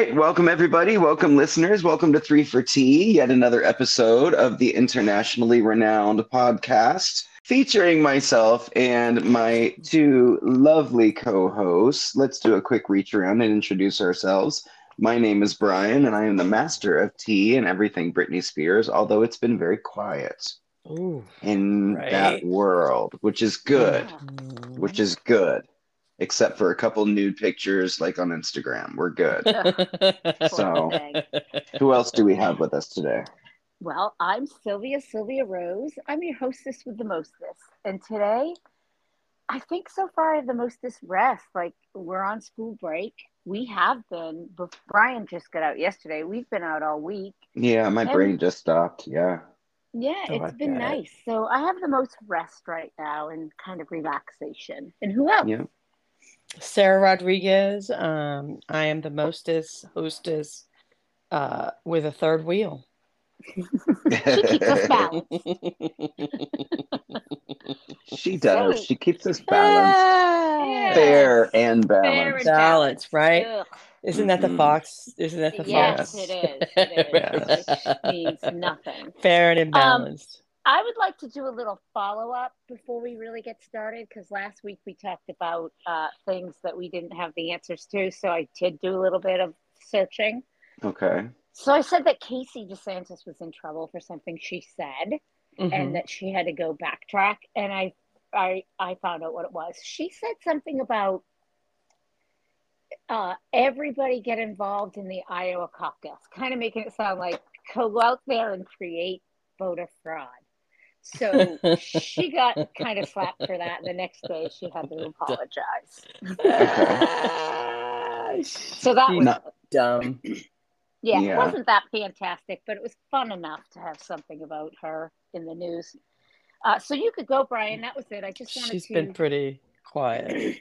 All right, welcome everybody. Welcome listeners. Welcome to Three for Tea, yet another episode of the internationally renowned podcast featuring myself and my two lovely co-hosts. Let's do a quick reach around and introduce ourselves. My name is Brian, and I am the master of tea and everything Britney Spears, although it's been very quiet Ooh, in Right. that world, which is good, which is good, except for a couple nude pictures like on Instagram. We're good. So- Who else do we have with us today? Well, I'm Sylvia, Sylvia Rose. I'm your hostess with the mostest. And today, I think so far I have the mostest rest. Like, we're on school break. We have been, but Brian just got out yesterday. We've been out all week. Yeah, my And- brain just stopped. Yeah. Yeah, Oh, it's I been bet. nice. So I have the most rest right now and kind of relaxation. And who else? Yeah. Sarah Rodriguez. Um, I am the mostest hostess uh, with a third wheel. She keeps us balanced. she does. So- She keeps us balanced. Yeah. Fair and Fair balanced. and Balance, right? Ugh. Isn't that the Mhm. fox? Isn't that the Yes, fox? it is. It is. Yes. Which means nothing. Fair and Um, imbalanced. I would like to do a little follow up before we really get started because last week we talked about uh, things that we didn't have the answers to. So I did do a little bit of searching. Okay. So I said that Casey DeSantis was in trouble for something she said Mhm. and that she had to go backtrack. And I, I, I found out what it was. She said something about uh, everybody get involved in the Iowa caucus, kind of making it sound like go out there and create voter fraud. So she got kind of slapped for that. And the next day she had to apologize. So that was, Not- dumb. yeah, Yeah. it wasn't that fantastic, but it was fun enough to have something about her in the news. Uh, so you could go, Brian. That was it. I just wanted She's to. been pretty quiet.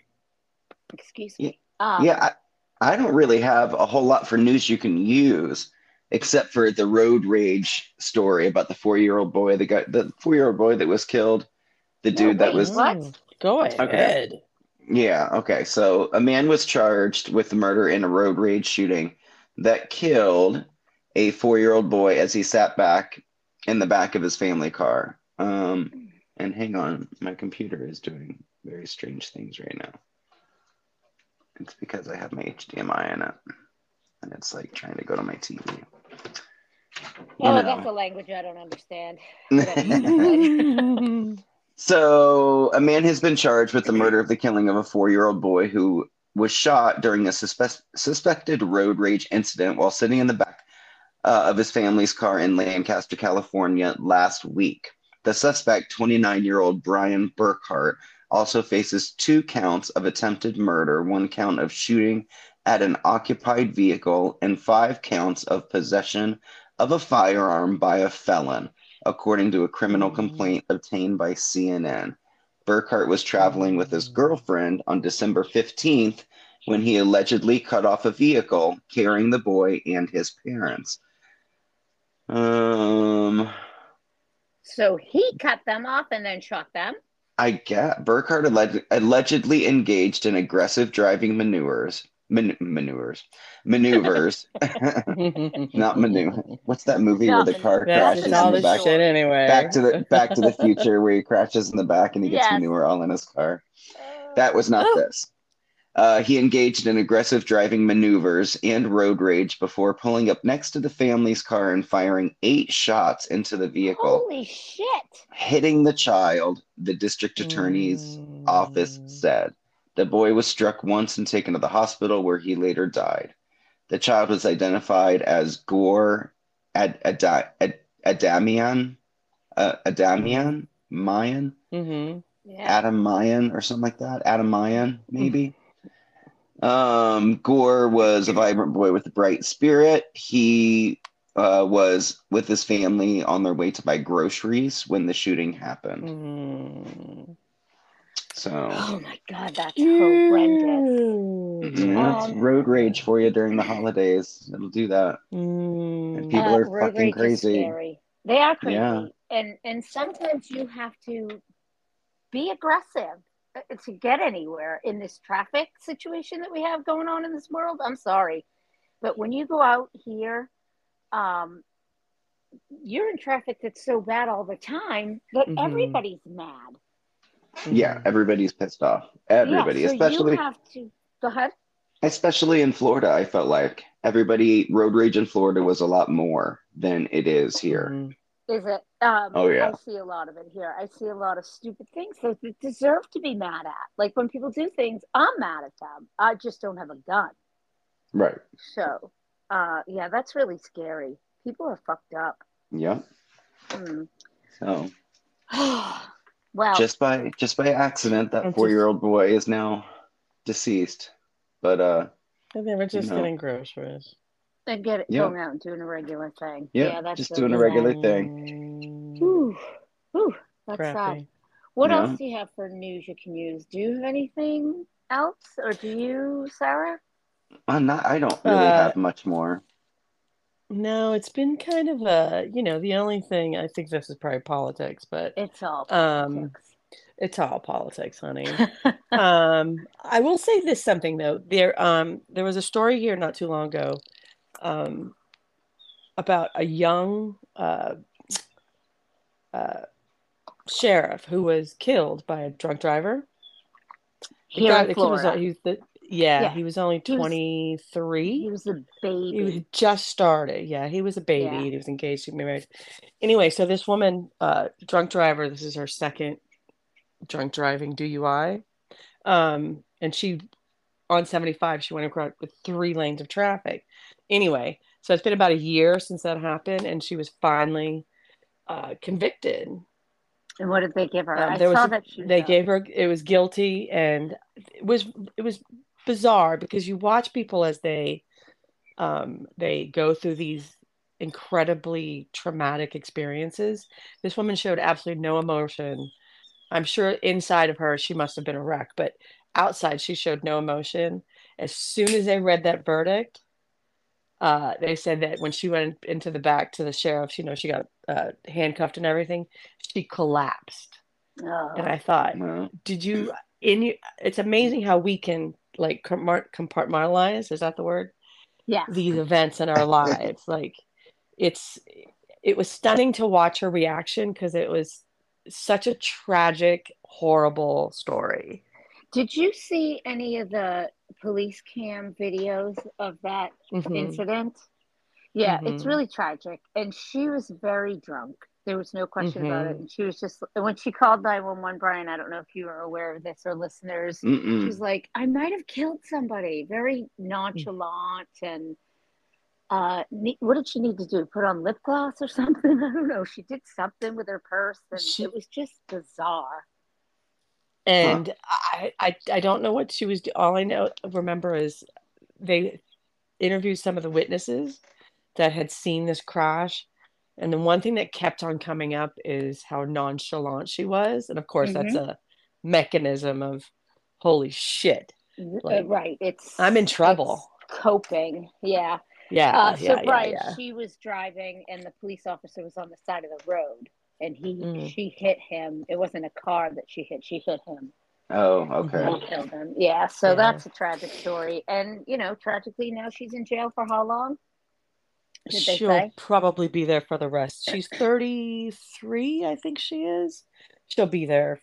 excuse me. Um, yeah, I, I don't really have a whole lot for news you can use, except for the road rage story about the four-year-old boy, the guy, the four-year-old boy that was killed, the No, dude that wait, was. what? Go ahead. Yeah, okay. So a man was charged with murder in a road rage shooting that killed a four-year-old boy as he sat back in the back of his family car. Um, and hang on, my computer is doing very strange things right now. It's because I have my HDMI in it, and it's like trying to go to my TV. Oh, You that's a language I don't understand. So, a man has been charged with the murder of the killing of a four year old boy who was shot during a suspe- suspected road rage incident while sitting in the back uh, of his family's car in Lancaster, California last week. The suspect, 29 year old Brian Burkhart, also faces two counts of attempted murder, one count of shooting at an occupied vehicle, and five counts of possession of a firearm by a felon according to a criminal Mm. complaint obtained by CNN. Burkhart was traveling with his girlfriend on December 15th when he allegedly cut off a vehicle carrying the boy and his parents. Um, So he cut them off and then shot them. I get Burkhart alleged, allegedly engaged in aggressive driving maneuvers. Man, maneuvers, maneuvers, not maneuver. What's that movie where the car crashes in the the back? shit anyway. Back to the Back to the Future, where he crashes in the back and he gets Yes. manure all in his car. That was not Oh. this. Uh, he engaged in aggressive driving maneuvers and road rage before pulling up next to the family's car and firing eight shots into the vehicle, Holy shit! hitting the child, the district attorney's Mm. office said. The boy was struck once and taken to the hospital where he later died. The child was identified as Gor Ad- Ad- Ad- Adamian, uh, Adamian, Mayan, Mhm. Yeah. Adam Mayan or something like that. Adam Mayan, maybe. um, Gor was a vibrant boy with a bright spirit. He uh, was with his family on their way to buy groceries when the shooting happened. Mm. So, Oh my god, that's horrendous. yeah, it's Um, road rage for you during the holidays. It'll do that. Mm. People are road fucking crazy. They are crazy, Yeah. and and sometimes you have to be aggressive uh, to get anywhere in this traffic situation that we have going on in this world. I'm sorry, but when you go out here, um, you're in traffic that's so bad all the time that Mhm. everybody's mad. Yeah, everybody's pissed off. Everybody, yeah, so especially you have to go ahead. especially in Florida. I felt like everybody road rage in Florida was a lot more than it is here. Mhm. Is it? Um, Oh, yeah. I see a lot of it here. I see a lot of stupid things that they deserve to be mad at. Like when people do things, I'm mad at them. I just don't have a gun. Right. So, uh, yeah, that's really scary. People are fucked up. Yeah. Hmm. So well, just by just by accident, that four year old boy is now deceased. But uh, And they were just know. getting groceries. and get it Yeah. going out and doing a regular thing. Yeah, that's just doing a regular thing. Whew. Whew. That's Crappy. sad. What Yeah. else do you have for news you can use? Do you have anything else, or do you, Sarah? I'm not. I don't really Uh, have much more. No, it's been kind of a, you know, the only thing I think this is probably politics, but It's all um, politics. it's all politics, honey. um, I will say this something though. There, um, there was a story here not too long ago, um, about a young uh, uh, sheriff who was killed by a drunk driver. The Here guy- in was, Florida, the, yeah, Yeah. he was only He was- 23. he was a baby. He was just started. Yeah, he was a baby. Yeah. He was engaged to be married. Anyway, so this woman, uh, drunk driver, this is her second drunk driving DUI. Um, and she on 75, she went across with three lanes of traffic. Anyway, so it's been about a year since that happened, and she was finally uh, convicted. And what did they give her? Um, I saw a- that she. They gave her it was guilty, and it was it was bizarre because you watch people as they um, they go through these incredibly traumatic experiences. This woman showed absolutely no emotion. I'm sure inside of her she must have been a wreck, but outside she showed no emotion. As soon as they read that verdict, uh, they said that when she went into the back to the sheriff, you know, she got uh, handcuffed and everything. She collapsed, Oh, and I thought, No. did you in you? It's amazing how we can like compart- compartmentalize. Is that the word? yeah. these events in our lives. Like it's it was stunning to watch her reaction because it was such a tragic, horrible story. Did you see any of the police cam videos of that Mhm. incident? Yeah, it's Mhm. really tragic. And she was very drunk. There was no question about it. Mhm. And she was just, when she called 911, Brian, I don't know if you are aware of this or listeners, Mm-mm. she's like, I might have killed somebody. Very nonchalant. And uh, what did she need to do? Put on lip gloss or something? I don't know. She did something with her purse. And She- it was just bizarre. And I, I I don't know what she was do- all I know remember is they interviewed some of the witnesses that had seen this crash. And the one thing that kept on coming up is how nonchalant she was. And of course, that's a mechanism of holy shit. Uh, Like, right. It's I'm in trouble. coping. Yeah. Yeah, Uh, so yeah, yeah, Brian, yeah. she was driving, and the police officer was on the side of the road, and he Mm. she hit him. It wasn't a car that she hit; she hit him Oh, okay. and killed him. Yeah. So Yeah. that's a tragic story, and you know, tragically now she's in jail for how long? Did She'll say? probably be there for the rest. She's 33, I think she is. She'll be there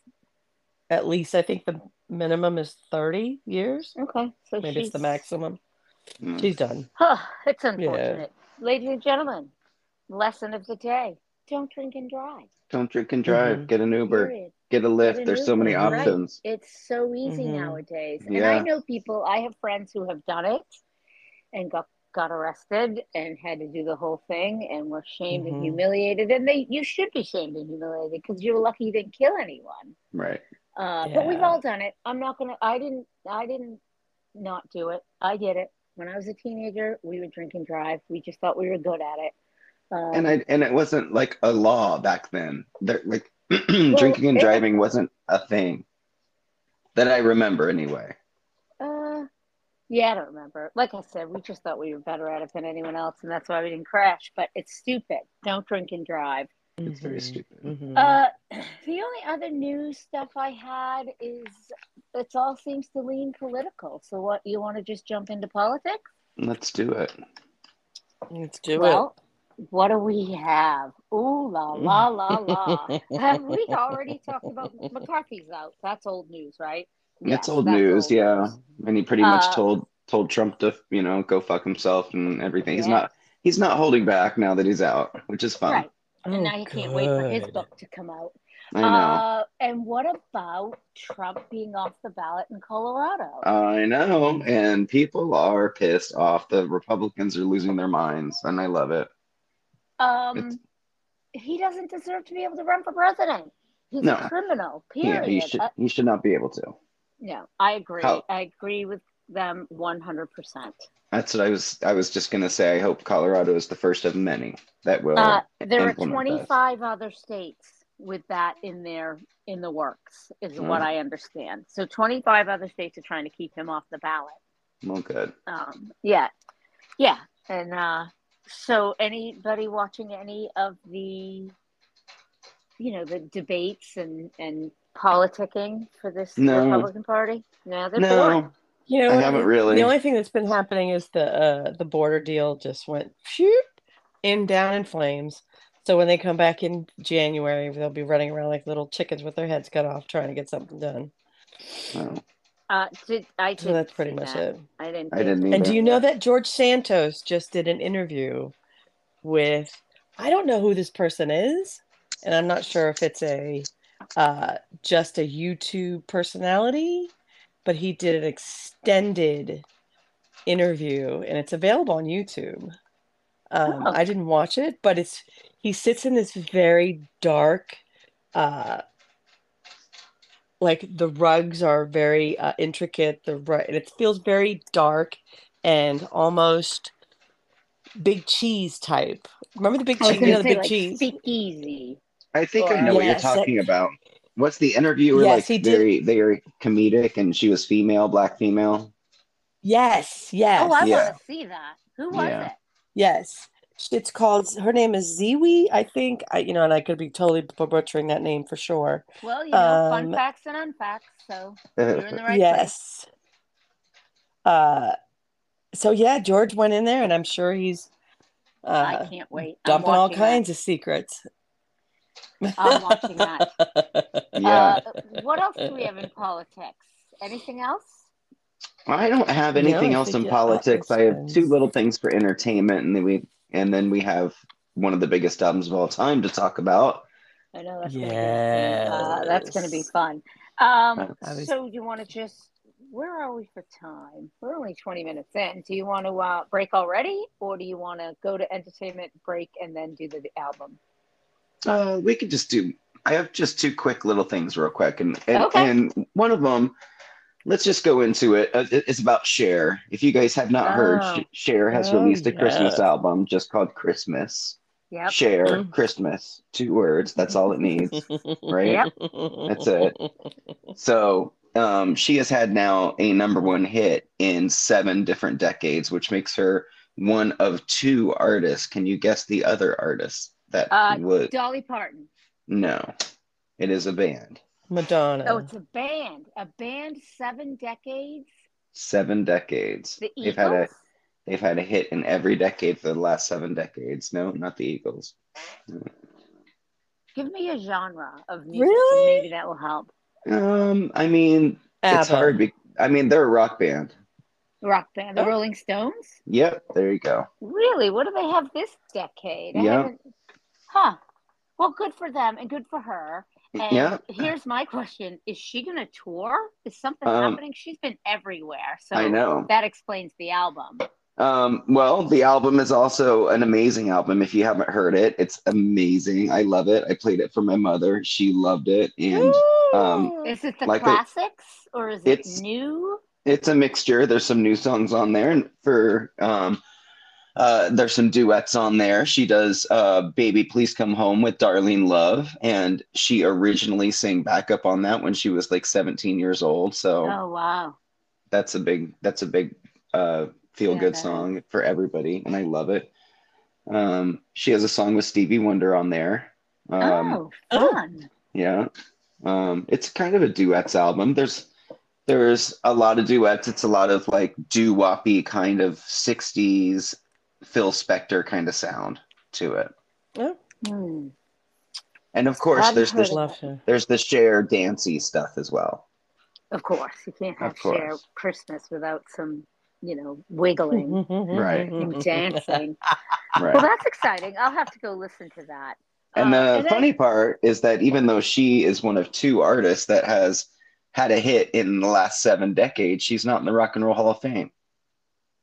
at least, I think the minimum is 30 years. Okay, so Maybe she's it's the maximum. Mm. She's done. Huh, it's unfortunate, ladies and gentlemen. Lesson of the day: Don't drink and drive. Don't drink and drive. Mhm. Get an Uber. Period. Get a Lyft. Get an There's so many Uber, right. options. It's so easy Mhm. nowadays. And I know people, I have friends who have done it and got got arrested and had to do the whole thing and were shamed and Mhm. humiliated and they you should be shamed and humiliated because you're lucky you didn't kill anyone. Right. Uh, but we've all done it. I'm not gonna I didn't I didn't not do it. I did it. When I was a teenager, we would drink and drive. We just thought we were good at it. Um, And I and it wasn't like a law back then. There like drinking and it- driving wasn't a thing that I remember anyway. Yeah, I don't remember. Like I said, we just thought we were better at it than anyone else, and that's why we didn't crash. But it's stupid. Don't drink and drive. It's very Mhm. stupid. Mhm. Uh, the only other news stuff I had is it all seems to lean political. So, what you want to just jump into politics? Let's do it. Let's do it. well, what do we have? Ooh la la la la. have we already talked about McCarthy's out? That's old news, right? It's old that's news, old yeah. news. And he pretty much Uh, told told Trump to, you know, go fuck himself and everything. He's Yeah. not he's not holding back now that he's out, which is fun. Right. it. And now you can't wait for his book to come out. I know. Uh, and what about Trump being off the ballot in Colorado? I know. And people are pissed off. The Republicans are losing their minds, and I love it. um, it's- he doesn't deserve to be able to run for president. He's No. a criminal. Yeah, Period. he should Uh, he should not be able to. No, I agree. How- I agree with them one hundred percent. That's what I was I was just gonna say. I hope Colorado is the first of many that will Uh, there are implement twenty other states with that in their in the works, is what Mm. I understand. So twenty five other states are trying to keep him off the ballot. Well good. um yeah yeah and uh so anybody watching any of the you know the debates and and politicking for this No. republican party no they're boring No, You know, I haven't really. The only thing that's been happening is the uh, the border deal just went shoot in down in flames. So when they come back in January, they'll be running around like little chickens with their heads cut off, trying to get something done. no, uh did i So that's pretty much it. i didn't I didn't And do you know that George Santos just did an interview with I don't know who this person is, and I'm not sure if it's a uh, just a YouTube personality, but he did an extended interview, and it's available on YouTube. Um, Oh. I didn't watch it, but it's he sits in this very dark, uh, like the rugs are very uh, intricate. The and it feels very dark and almost big cheese type. Remember the big cheese? You know the big like cheese. speakeasy I think I Or- know what you're Yes, that- talking about. What's the interviewer Yes, like? he did- Very, very comedic, and she was female, black female. Yes, yes, oh i Yeah. want to see that who was Yeah. it yes. It's called. Her name is Ziwe, I think. I, you know, and I could be totally bu- butchering that name for sure. well you know fun Um, facts and unfacts so you're in the right place yes. Uh, so yeah, George went in there, and I'm sure he's i uh, can't wait dumping all watching that. kinds of secrets. I'm watching that. yeah, Uh, what else do we have in politics? Anything else? I don't have anything No, else in politics. I have two little things for entertainment, and then we and then we have one of the biggest albums of all time to talk about. I know that's gonna be uh, that's gonna be fun. Um, I was- so you want to just where are we for time? We're only twenty minutes in. Do you want to uh, break already, or do you want to go to entertainment break and then do the, the album? Uh, we could just do. I have just two quick little things, real quick, and and, Okay. and one of them. Let's just go into it. Uh, It's about Cher. If you guys have not heard, Oh. Sh- Cher has Oh, released a Christmas album just called Christmas. Yep. Cher, Mm. Christmas, two words. That's all it needs. Right? Yep. That's it. So um, she has had now a number one hit in seven different decades, which makes her one of two artists. Can you guess the other artist that Uh, would? Dolly Parton. No, it is a band. Madonna. Oh, it's a band. A band seven decades. Seven decades. The Eagles? They've had a they've had a hit in every decade for the last seven decades. No, not the Eagles. Give me a genre of music, Really? maybe that will help. Um, I mean, it's hard. Be- I mean, they're a rock band. Rock band, the Oh. Rolling Stones. Yep, there you go. Really? What do they have this decade? I Yeah. haven't- Huh. Well, good for them and good for her. And Yeah. here's my question: Is she going to tour? Is something Um, happening? She's been everywhere, so I know. that explains the album. Um, well, the album is also an amazing album. If you haven't heard it, it's amazing. I love it. I played it for my mother. She loved it. And um. Is it the Like a- classics or is it It's- new? it's a mixture. There's some new songs on there. And for um, uh, there's some duets on there. She does uh, "Baby Please Come Home" with Darlene Love, and she originally sang backup on that when she was like 17 years old. So Oh wow! that's a big that's a big uh, feel Yeah, good song for everybody, and I love it. Um, she has a song with Stevie Wonder on there. Um, oh, fun! Yeah. Um, it's kind of a duets album. There's There's a lot of duets. It's a lot of like doo woppy kind of '60s Phil Spector kind of sound to it. Oh. And of course, Hadn't there's this of love her. there's the Cher dancey stuff as well. Of course, you can't have Of Cher Christmas without some, you know, wiggling Right. and dancing. Right. Well, that's exciting. I'll have to go listen to that. And Uh, the and then- funny part is that even though she is one of two artists that has had a hit in the last seven decades, she's not in the Rock and Roll Hall of Fame.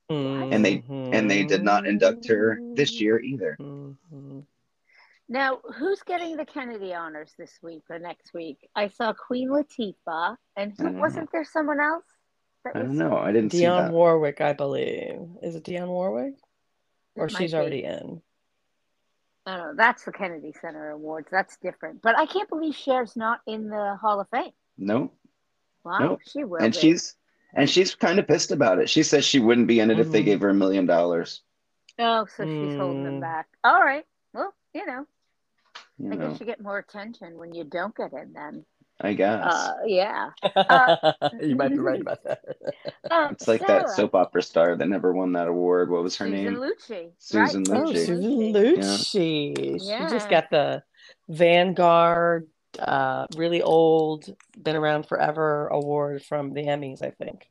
And they- And they did not induct her this year either. Mhm. Now, who's getting the Kennedy honors this week or next week? I saw Queen Latifah, and who, wasn't there someone else? That I don't know. I didn't see Dionne. Warwick, I believe. Is it Dionne Warwick? Or It might she's be. already in. I don't know. That's the Kennedy Center Awards. That's different. But I can't believe Cher's not in the Hall of Fame. No. Wow, Nope. she will. And be. she's and she's kind of pissed about it. She says she wouldn't be in it if they Mhm. gave her a million dollars. oh, so she's holding them Mm. back. All right. Well, you know, You I know, guess you get more attention when you don't get in. Then, I guess. uh, yeah. you might be right about that. Um, it's like Sarah, that soap opera star that never won that award. What was her Susan name? Lucci. Susan right? Oh, Susan Lucci. Lucci. She just got the Vanguard, uh, really old, been around forever award from the Emmys, I think.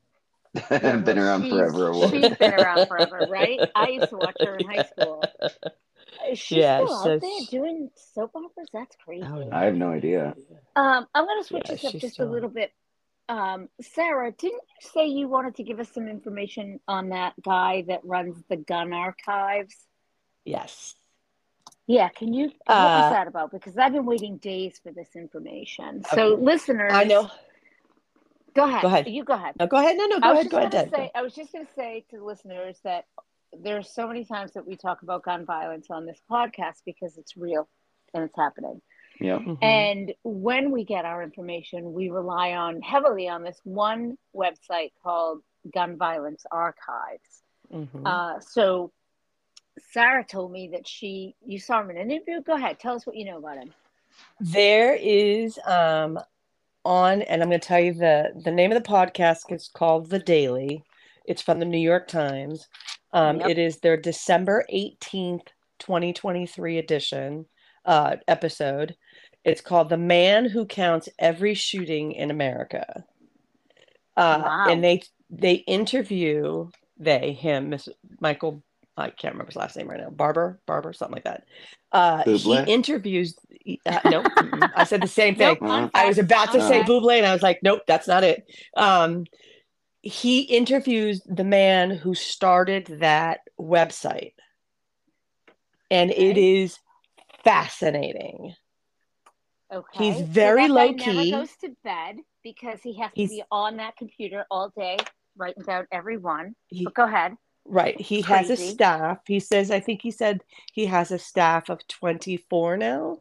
Been around she's- forever award. She's been around forever, right? I used to watch her in high school. She's Yeah, still so out there she- doing soap operas? That's crazy. Oh, I have no idea. Um, I'm going to switch Yeah, this up just still- a little bit. Um, Sarah, didn't you say you wanted to give us some information on that guy that runs the gun archives? Yes. Yeah, can you? What Uh, was that about? Because I've been waiting days for this information. So, listeners, I know. Go ahead. Go ahead. You go ahead. No, go ahead. No, no, go I was ahead. just Go ahead, gonna say, I was just going to say to the listeners that there's so many times that we talk about gun violence on this podcast because it's real and it's happening. Yeah. Mhm. And when we get our information, we rely on heavily on this one website called Gun Violence Archives. Mhm. Uh, so Sarah told me that she, you saw him in an interview. Go ahead, tell us what you know about him. There is um on, and I'm going to tell you the the name of the podcast is called The Daily. It's from the New York Times. Um, Yep. It is their December 18th, 2023 edition uh, episode. It's called "The Man Who Counts Every Shooting in America," uh, Wow. and they they interview they him Miss Michael. I can't remember his last name right now. Barber, Barber, something like that. Uh, he interviews. Uh, no. I said the same thing. Nope, I was about to on say fact. Buble, and I was like, nope, that's not it. Um, he interviews the man who started that website, and it Okay. is fascinating. Okay. He's very that guy low-key. Never goes to bed because he has to be on that computer all day, writing down every one. He, But go ahead. Right, he has a staff. He says, I think he said he has a staff of twenty four now.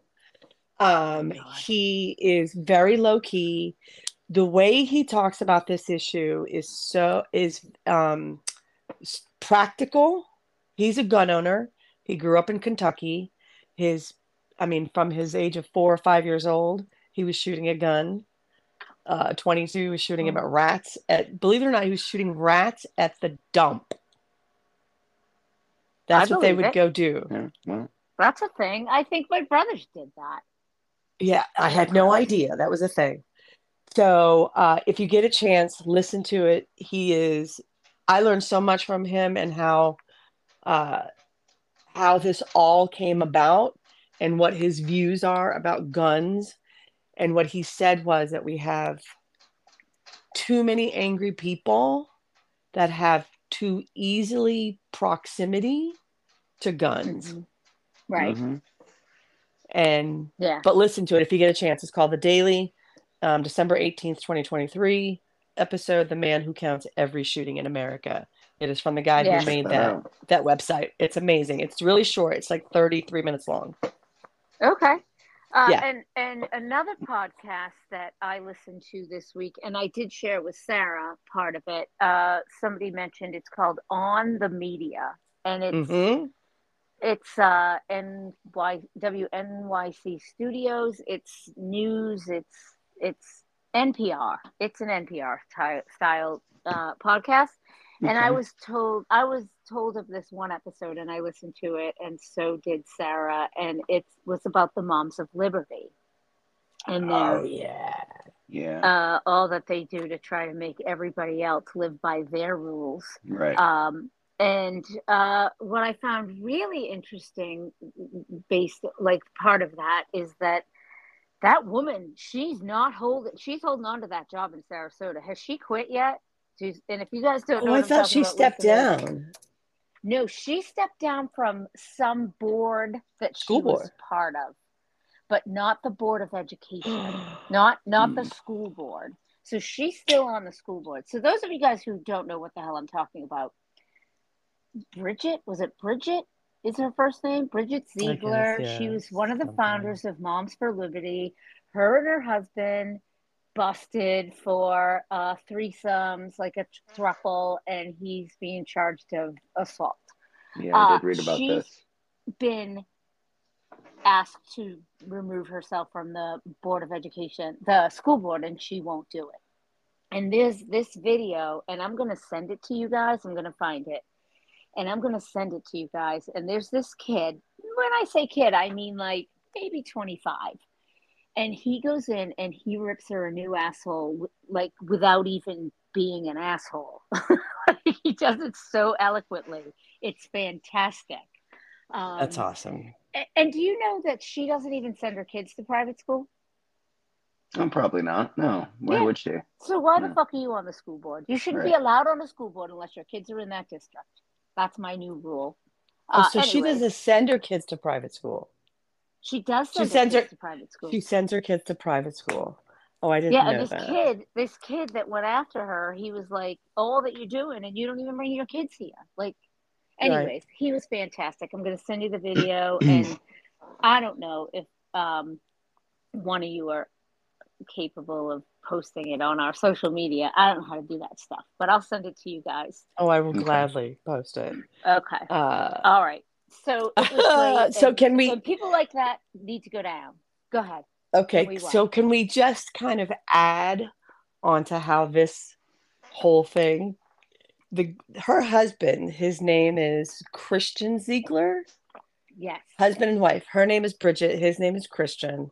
Um, God. he is very low key. The way he talks about this issue is so is um practical. He's a gun owner. He grew up in Kentucky. His, I mean, from his age of four or five years old, he was shooting a gun. Uh, 22 he was shooting Oh. about rats at believe it or not, he was shooting rats at the dump. That's what they would it. go do. Yeah. Well, That's a thing. I think my brothers did that. Yeah, I had no idea that was a thing. So, uh, if you get a chance, listen to it. He is, I learned so much from him and how, uh, how this all came about and what his views are about guns. And what he said was that we have too many angry people that have too easily proximity to guns. Mhm. Right. mhm. And Yeah. but listen to it if you get a chance. It's called The Daily, um, December 18th, 2023 episode, The Man Who Counts Every Shooting in America. It is from the guy Yeah. who made that that website. It's amazing. It's really short. It's like 33 minutes long. Okay. Uh, Yeah. And and another podcast that I listened to this week, and I did share with Sarah part of it. Uh, somebody mentioned it's called On the Media, and it's hmm it's uh NY WNYC Studios. It's news. It's it's NPR. It's an NPR ty- style uh, podcast, and I was told I was told of this one episode, and I listened to it, and so did Sarah, and it was about the moms of liberty, and their Oh yeah. Yeah. uh, all that they do to try to make everybody else live by their rules. right. Um, and uh, what I found really interesting, based like part of that, is that that woman, she's not holding, she's holding on to that job in Sarasota. Has she quit yet? She's, and if you guys don't know, Oh, what I thought she about, stepped listeners, down. No, she stepped down from some board that she School was board. part of, but not the board of education not not the Hmm. school board. So she's still on the school board. So those of you guys who don't know what the hell I'm talking about, Bridget was it Bridget? Is her first name Bridget I guess, Ziegler? she was one of the something. founders of Moms for Liberty. Her and her husband busted for uh, threesomes, like a thruple, and he's being charged of assault. yeah, I uh, did read about she's- this. Been asked to remove herself from the board of education the school board and she won't do it and there's this video and i'm to send it to you guys i'm to find it and i'm to send it to you guys and there's this kid when i say kid i mean like maybe 25 and he goes in and he rips her a new asshole like without even being an asshole he does it so eloquently it's fantastic um, That's awesome. a- And do you know that she doesn't even send her kids to private school? I'm probably not. No. Why Yeah. would she? So why the fuck are you on the school board? You shouldn't be allowed on the school board unless your kids are in that district. That's my new rule. Oh, Uh, so she doesn't send her kids to private school. She does she send her sends kids her- to private school. She sends her kids to private school. Oh, I didn't yeah, know and this that. kid, this kid that went after her, he was like, "All that you're doing, and you don't even bring your kids here." Like, Right. anyways, he was fantastic. I'm going to send you the video, and I don't know if um, one of you are capable of posting it on our social media. I don't know how to do that stuff, but I'll send it to you guys. Oh, I will Okay. gladly post it. Okay. Uh, All right. So great. So can we- And people like that need to go down. Go ahead. okay, so can we just kind of add on to how this whole thing the her husband, his name is Christian Ziegler, Yes. husband and wife. Her name is Bridget, his name is Christian.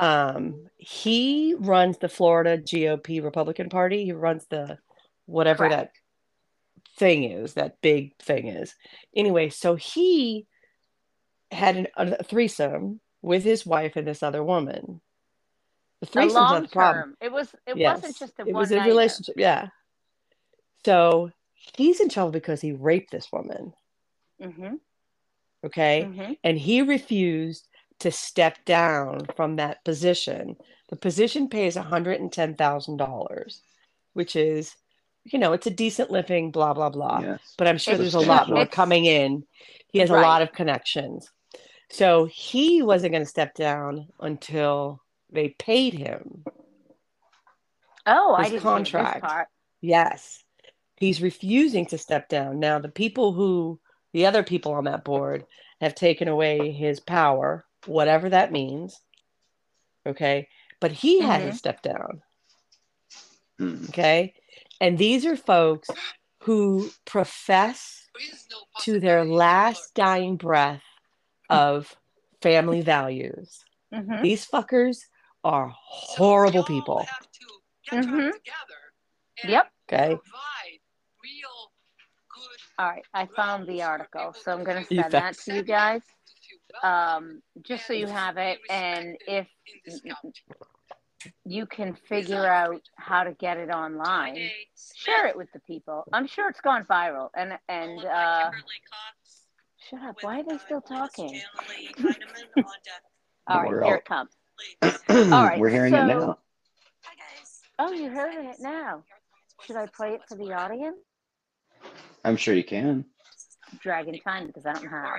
Um, he runs the Florida GOP Republican Party. He runs the whatever that Correct. Thing is, that big thing is. Anyway, so he had an, a threesome with his wife and this other woman. The A threesome's not long the problem. term. It was. It Yes, wasn't just a it one was a relationship. Yeah. So he's in trouble because he raped this woman. Mm-hmm. Okay. Mm-hmm. and he refused to step down from that position. The position pays $110,000, which is, you know, it's a decent living, blah, blah, blah. Yes. But I'm sure It's- there's a lot more coming in. He has a lot of connections. So he wasn't going to step down until they paid him. Oh, I didn't contract. This part. Yes. He's refusing to step down. Now, the people who, the other people on that board have taken away his power, whatever that means. Okay. But he hasn't Mhm. stepped down. Hmm. Okay. And these are folks who profess to their last dying breath of family values. Mm-hmm. These fuckers are horrible people. Mhm. Yep. Okay. All right. I found the article, so I'm going to send that to you guys, um, just so you have it. And if you can figure out how to get it online, share it with the people. I'm sure it's gone viral. And and uh, shut up. Why are they still talking? All right, We're here all- it comes. All right, We're hearing so- it now. Oh, you're hearing it now. Should I play it for the audience? I'm sure you can. Dragging time because I don't know how.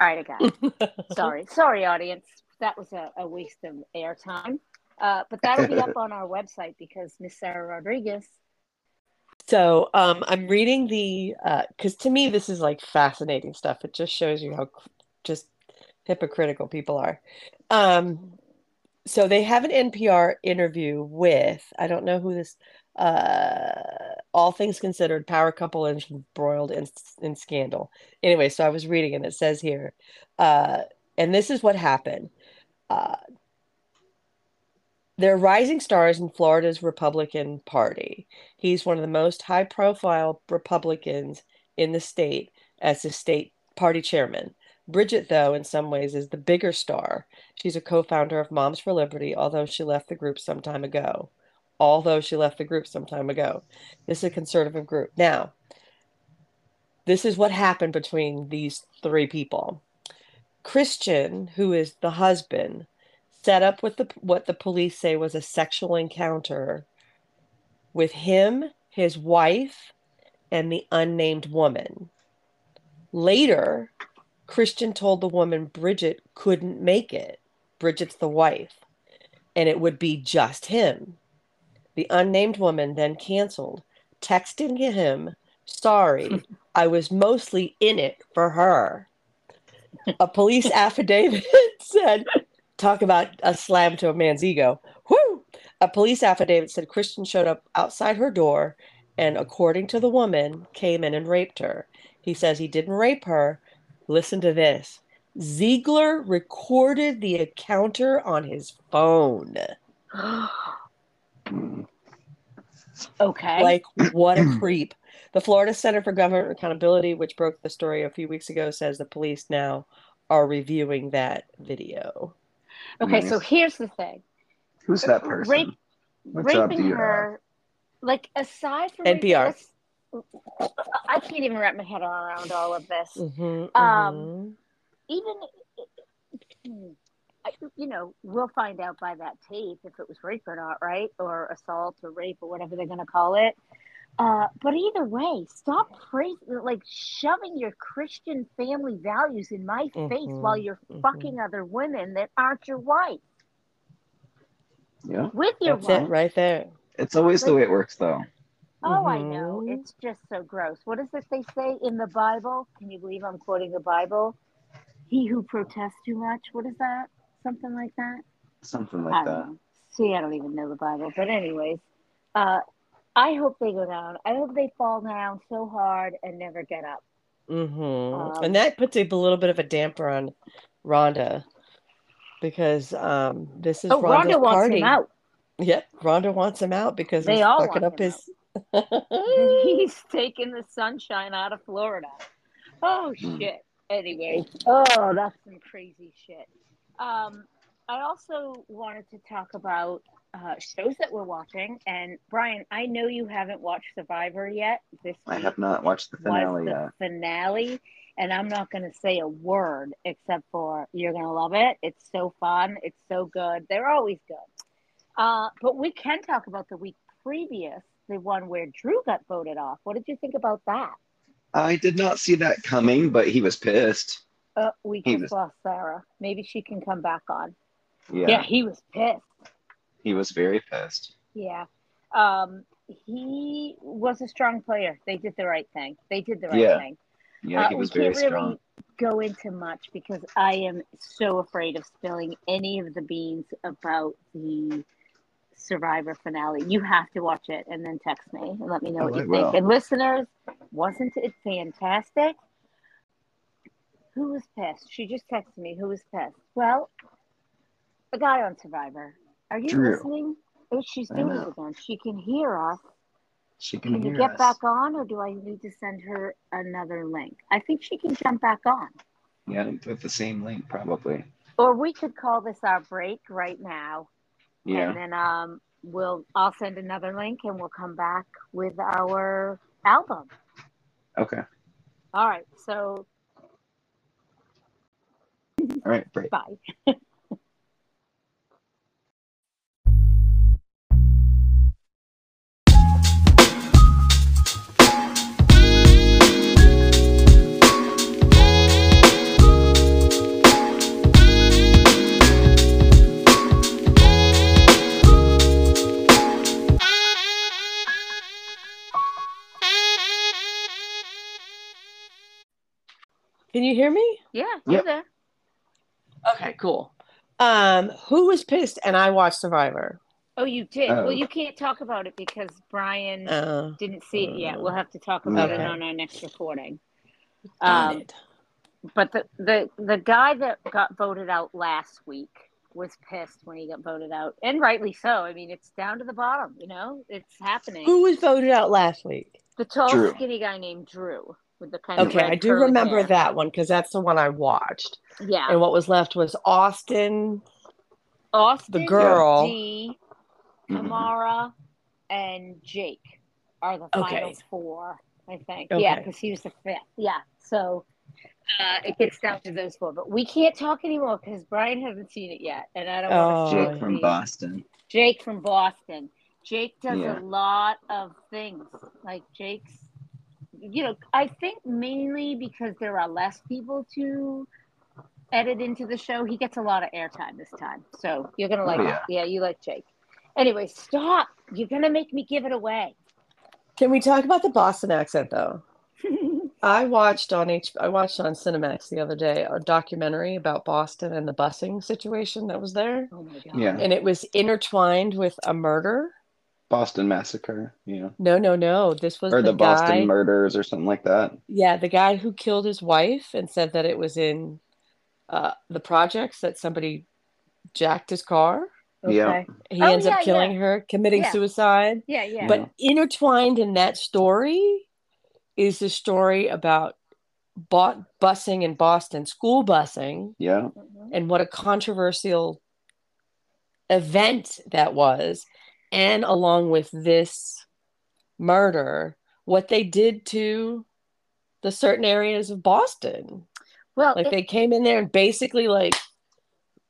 All right, I got it. Sorry, sorry, audience. That was a, a waste of airtime. Uh, but that'll be up on our website because Miss Sarah Rodriguez. So um, I'm reading the because to me this is like fascinating stuff. It just shows you how just hypocritical people are. Um, so they have an NPR interview with I don't know who this uh all things considered power couple embroiled in, in scandal anyway so i was reading and it says here uh and this is what happened they're rising stars in Florida's Republican Party. He's one of the most high profile Republicans in the state as the state party chairman. Bridget, though, in some ways, is the bigger star. She's a co founder of Moms for Liberty, although she left the group some time ago. Although she left the group some time ago. This is a conservative group. Now, this is what happened between these three people. Christian, who is the husband, set up with the what the police say was a sexual encounter with him, his wife, and the unnamed woman. Later, Christian told the woman Bridget couldn't make it. Bridget's the wife, and it would be just him. The unnamed woman then canceled, texting him, Sorry, I was mostly in it for her. A police affidavit said talk about a slam to a man's ego. Whoo! A police affidavit said Christian showed up outside her door and, according to the woman, came in and raped her. He says he didn't rape her. Listen to this. Ziegler recorded the encounter on his phone. okay. Like, what a creep. The Florida Center for Government Accountability, which broke the story a few weeks ago, says the police now are reviewing that video. Okay, nice. so here's the thing. Who's that person? Rape, raping her, like aside from NPR. I can't even wrap my head around all of this. Mm-hmm, um, mm-hmm. even, you know, we'll find out by that tape if it was rape or not, right? Or assault or rape or whatever they're going to call it. Uh, but either way, stop praising, like shoving your Christian family values in my mm-hmm, face while you're mm-hmm. fucking other women that aren't your wife. Yeah. With your That's wife. it right there. It's always like, the way it works, though. Oh, mm-hmm. I know. It's just so gross. What is it they say in the Bible? Can you believe I'm quoting the Bible? He who protests too much. What is that? Something like that? Something like that. Know. See, I don't even know the Bible. But, anyways, uh, I hope they go down. I hope they fall down so hard and never get up. Mm-hmm. Um, and that puts a little bit of a damper on Rhonda because um, this is oh, Rhonda's Rhonda wants party. him out. Yep, Rhonda wants him out because they he's all fucking up his. he's taking the sunshine out of Florida. Oh hmm. shit. Anyway, oh, that's some crazy shit. Um, I also wanted to talk about uh, shows that we're watching. And Brian, I know you haven't watched Survivor yet. This I have not watched the finale the yet. Finale, and I'm not going to say a word except for you're going to love it. It's so fun. It's so good. They're always good. Uh, but we can talk about the week previous, the one where Drew got voted off. What did you think about that? I did not see that coming, but he was pissed. Uh, we just was... lost Sarah. Maybe she can come back on. Yeah. yeah, he was pissed. He was very pissed. Yeah. Um, he was a strong player. They did the right thing. They did the right yeah. thing. Yeah, he uh, was very strong. Really go into much because I am so afraid of spilling any of the beans about the Survivor finale. You have to watch it and then text me and let me know oh, what you think. And listeners, wasn't it fantastic? Who was pissed? She just texted me. Who was pissed? Well, a guy on Survivor. Are you Drew. listening? If she's doing it again, she can hear us. She can, can you get us. back on, or do I need to send her another link? I think she can jump back on. Yeah, with the same link, probably. Or we could call this our break right now. Yeah. And then um, we'll I'll send another link, and we'll come back with our album. Okay. All right. So. All right. Break. Bye. Can you hear me? Yeah, you're yep. there. Okay, cool. Um, who was pissed? And I watched Survivor. Oh, you did. Oh. Well, you can't talk about it because Brian Uh, didn't see it yet. We'll have to talk about it on our next recording. Um, but the, the the guy that got voted out last week was pissed when he got voted out, and rightly so. I mean, it's down to the bottom. You know, it's happening. Who was voted out last week? The tall, Drew. skinny guy named Drew with the kind of Okay, I do remember hair. that one because that's the one I watched. Yeah, And what was left was Austin. Austin, the girl. Dee, Mhm. Tamara, and Jake are the Okay. final four. I think. Okay. Yeah, because he was the fifth. Yeah, so. Uh, it gets down to those four, but we can't talk anymore because Brian hasn't seen it yet, and I don't want Oh, to Jake yeah. from Boston. Jake from Boston. Jake does Yeah. a lot of things. Like Jake's, you know, I think mainly because there are less people to edit into the show, he gets a lot of airtime this time. So you're gonna oh, like, Oh, yeah. yeah. you like Jake. Anyway, stop. You're gonna make me give it away. Can we talk about the Boston accent though? I watched on H. I watched on Cinemax the other day a documentary about Boston and the busing situation that was there, oh my god. Yeah. and it was intertwined with a murder. Boston Massacre. Yeah. No, no, no. This was Or the, the, Boston guy. Murders or something like that. Yeah, the guy who killed his wife and said that it was in uh, the projects that somebody jacked his car. Okay. Yeah. He Oh, ends yeah, up killing her, committing Yeah. suicide. Yeah, yeah. But intertwined in that story is the story about bought busing in Boston, school busing, Yeah. Mhm. and what a controversial event that was. And along with this murder, what they did to the certain areas of Boston. well, Like it- they came in there and basically like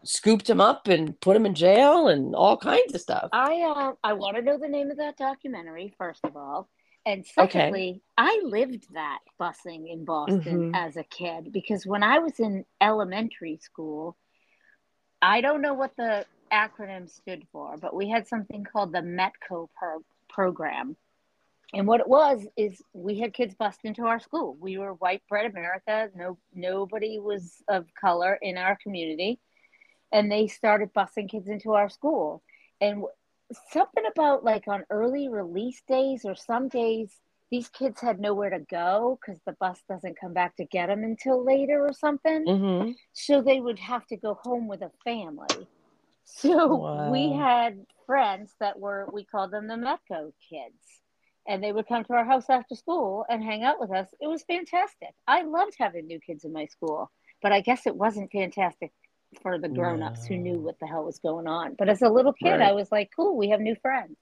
scooped him up and put him in jail and all kinds of stuff. I uh, I want to know the name of that documentary first of all, and secondly, I lived that busing in Boston Mhm. as a kid because when I was in elementary school, I don't know what the acronym stood for, but we had something called the Metco pro- program. And what it was is we had kids bust into our school. We were white bread America. No, nobody was of color in our community, and they started busing kids into our school. And something about like on early release days or some days, these kids had nowhere to go because the bus doesn't come back to get them until later or something. hmm So they would have to go home with a family. So we had friends that were, we called them the Metco kids. And they would come to our house after school and hang out with us. It was fantastic. I loved having new kids in my school, but I guess it wasn't fantastic for the grown ups who knew what the hell was going on. But as a little kid, Right. I was like, cool, we have new friends.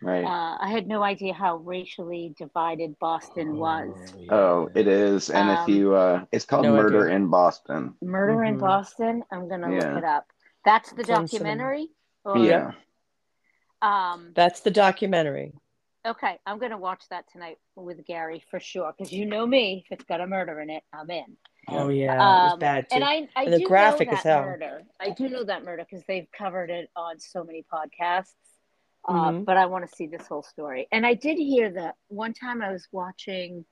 Right. Uh, I had no idea how racially divided Boston was. oh, it is. And if Um, you, uh, it's called no Murder idea. in Boston. Murder in Mhm. Boston. I'm gonna Yeah. look it up. That's the It's documentary. Or, Yeah. Um. That's the documentary. Okay, I'm gonna watch that tonight with Gary for sure because you know me. If it's got a murder in it, I'm in. Oh yeah, it was Um, bad too. And I, I And the do graphic know as that hell. murder. I do know that murder because they've covered it on so many podcasts. Uh, Mhm. But I want to see this whole story. And I did hear that one time I was watching.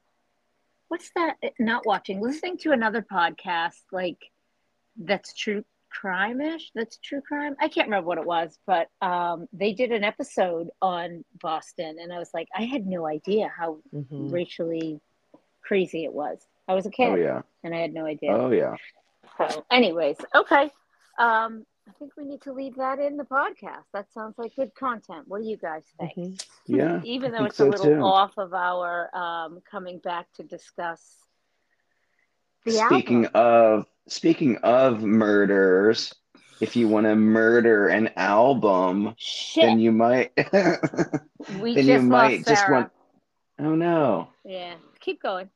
What's that? Not watching, listening to another podcast like that's true crime-ish. That's true crime. I can't remember what it was, but um, they did an episode on Boston, and I was like, I had no idea how Mhm. racially crazy it was. I was a kid Oh, yeah. and I had no idea. Oh, yeah. So, anyways, okay. Um, I think we need to leave that in the podcast. That sounds like good content. What do you guys think? Mhm. Yeah. Even though it's a little too. off of our um, coming back to discuss Speaking album. of speaking of murders, if you want to murder an album, Shit, then you might we then just you lost might Sarah. just want Oh no. Yeah, keep going.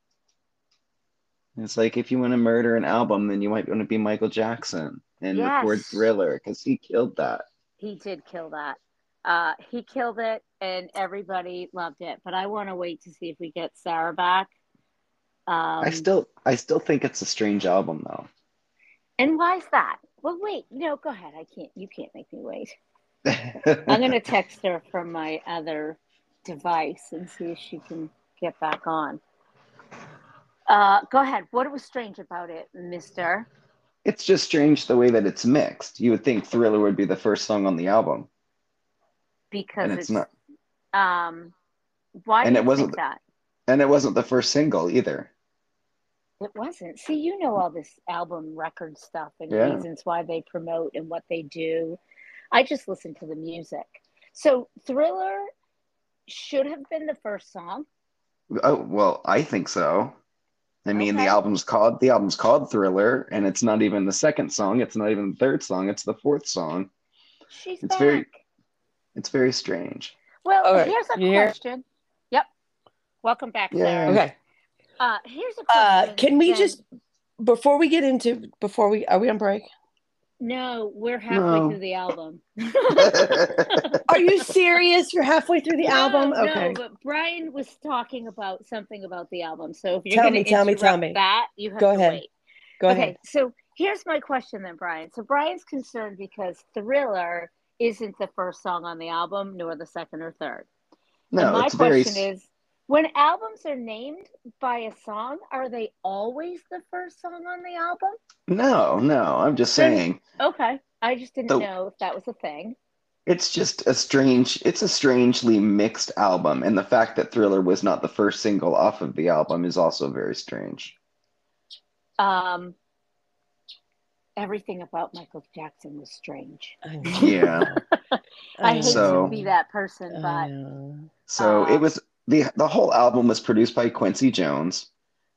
It's like if you want to murder an album, then you might want to be Michael Jackson and record Thriller because he killed that. He did kill that. Uh, he killed it, and everybody loved it. But I want to wait to see if we get Sarah back. Um, I still I still think it's a strange album though. And why is that? Well, wait. No, go ahead. I can't. You can't make me wait. I'm gonna text her from my other device and see if she can get back on. Uh, go ahead. What was strange about it, Mister? It's just strange the way that it's mixed. You would think Thriller would be the first song on the album, because it's, it's not. um why And it wasn't- that? And it wasn't the first single either. It wasn't. See, you know all this album record stuff and Yeah. reasons why they promote and what they do. I just listen to the music. So Thriller should have been the first song. Oh well, I think so. I mean, Okay. the album's called the album's called Thriller, and it's not even the second song. It's not even the third song. It's the fourth song. She's It's back. very- It's very strange. Well, All right, here's a you hear? question. Yep. Welcome back, Yeah. Sarah. Okay. Uh, here's a Uh, question. can we then- just before we get into before we are we on break? No, we're halfway No. through the album. Are you serious? You're halfway through the album? Okay. No, but Brian was talking about something about the album. So if you're Tell going me, tell me, tell me. that, you have Go to ahead. wait. Go ahead. okay, ahead. so here's my question then, Brian. So Brian's concerned because Thriller isn't the first song on the album, nor the second or third. and no, my it's very. question is when albums are named by a song, are they always the first song on the album? No, no. I'm just saying. Okay. I just didn't The- know if that was a thing. It's just a strange. It's a strangely mixed album, and the fact that Thriller was not the first single off of the album is also very strange. Um, everything about Michael Jackson was strange. Yeah. I hate So- to be that person, but. So Uh, it was the the whole album was produced by Quincy Jones.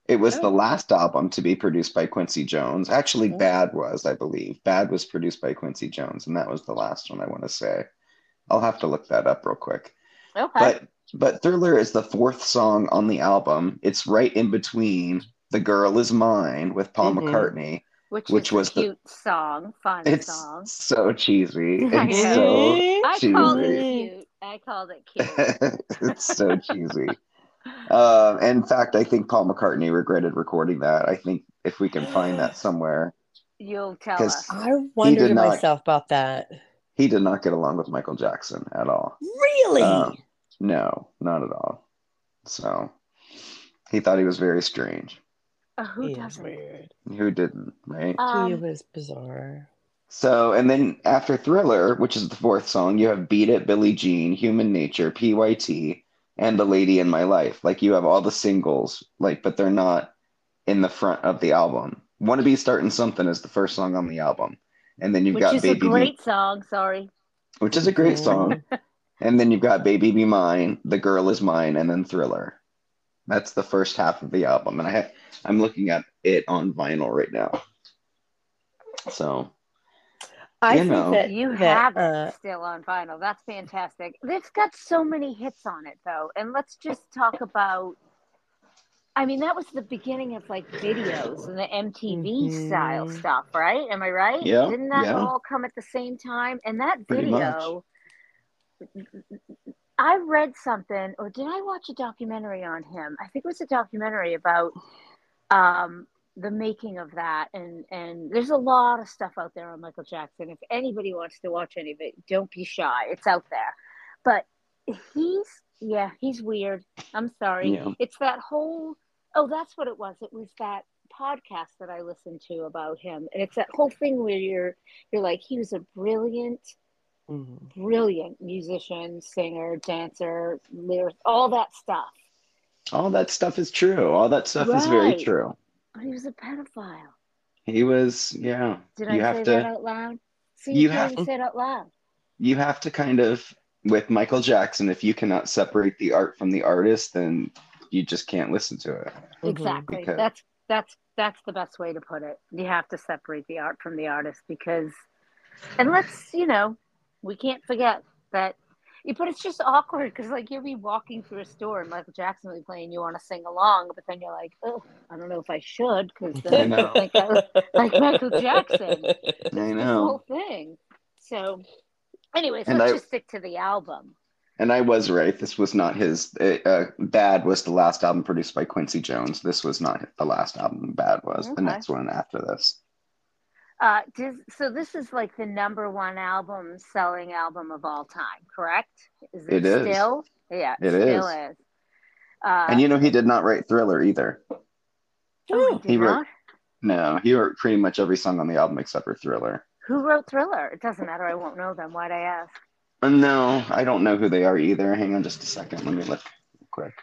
It was the Oh. last album to be produced by Quincy Jones. Actually, Oh. Bad was, I believe. Bad was produced by Quincy Jones, and that was the last one I want to say. I'll have to look that up real quick. okay. But but Thriller is the fourth song on the album. It's right in between The Girl Is Mine with Paul Mhm. McCartney. which, which is was a the- cute song, fun It's song. so cheesy. It's so I called it cheesy. Cute. I called it cute. it's so cheesy. Uh, in fact, I think Paul McCartney regretted recording that. I think if we can find that somewhere, You'll tell 'Cause- us. I wondered to not- myself about that. he did not get along with Michael Jackson at all. Really? Um, no, not at all. So he thought he was very strange. Uh, who he doesn't? weird. Who didn't, right? he Um, was bizarre. So, and then after Thriller, which is the fourth song, you have Beat It, Billie Jean, Human Nature, PYT, and The Lady in My Life. Like you have all the singles, like, but they're not in the front of the album. Wanna Be Starting Something is the first song on the album. And then you've which got is Baby a Be- great song. Sorry. which is a great song. and then you've got Baby Be Mine, The Girl Is Mine, and then Thriller. That's the first half of the album. And I ha- I'm looking at it on vinyl right now. So I You think know. that You have uh, it still on vinyl. That's fantastic. It's got so many hits on it, though. And let's just talk about. I mean, that was the beginning of like videos and the MTV Mhm. style stuff, right? Am I right? Yeah, Didn't that yeah. all come at the same time? And that video, I read something, or did I watch a documentary on him? I think it was a documentary about um, the making of that, and and there's a lot of stuff out there on Michael Jackson. If anybody wants to watch any of it, don't be shy. It's out there, but he's yeah, he's weird. I'm sorry. Yeah. It's that whole. Oh, that's what it was. It was that podcast that I listened to about him, and it's that whole thing where you're you're like he was a brilliant mhm. brilliant musician, singer, dancer, lyric, all that stuff. all that stuff is true. All that stuff is very true. But he was a pedophile. He was, yeah. Did you I have say to that out loud? See, You you have- can't say it out loud. you have to kind of with Michael Jackson, if you cannot separate the art from the artist, then you just can't listen to it. Mhm. Exactly. Because- That's that's that's the best way to put it. You have to separate the art from the artist because, and let's you know, we can't forget that. But it's just awkward because like you'll be walking through a store and Michael Jackson will be playing, you want to sing along, but then you're like, oh, I don't know if I should because then. I like Michael Jackson. I know. whole thing. So, anyways, And let's I- just stick to the album. And I was right. This was not his. Uh, Bad was the last album produced by Quincy Jones. This was not the last album. Bad was the next one after this. Uh, does, so this is like the number one album selling album of all time, correct? Is it still? Yeah, It still is. is. Uh, And you know he did not write Thriller either. oh, he he wrote-? No, he wrote pretty much every song on the album except for Thriller. Who wrote Thriller? It doesn't matter. I won't know them. Why'd I ask? No, I don't know who they are either. Hang on just a second. Let me look quick.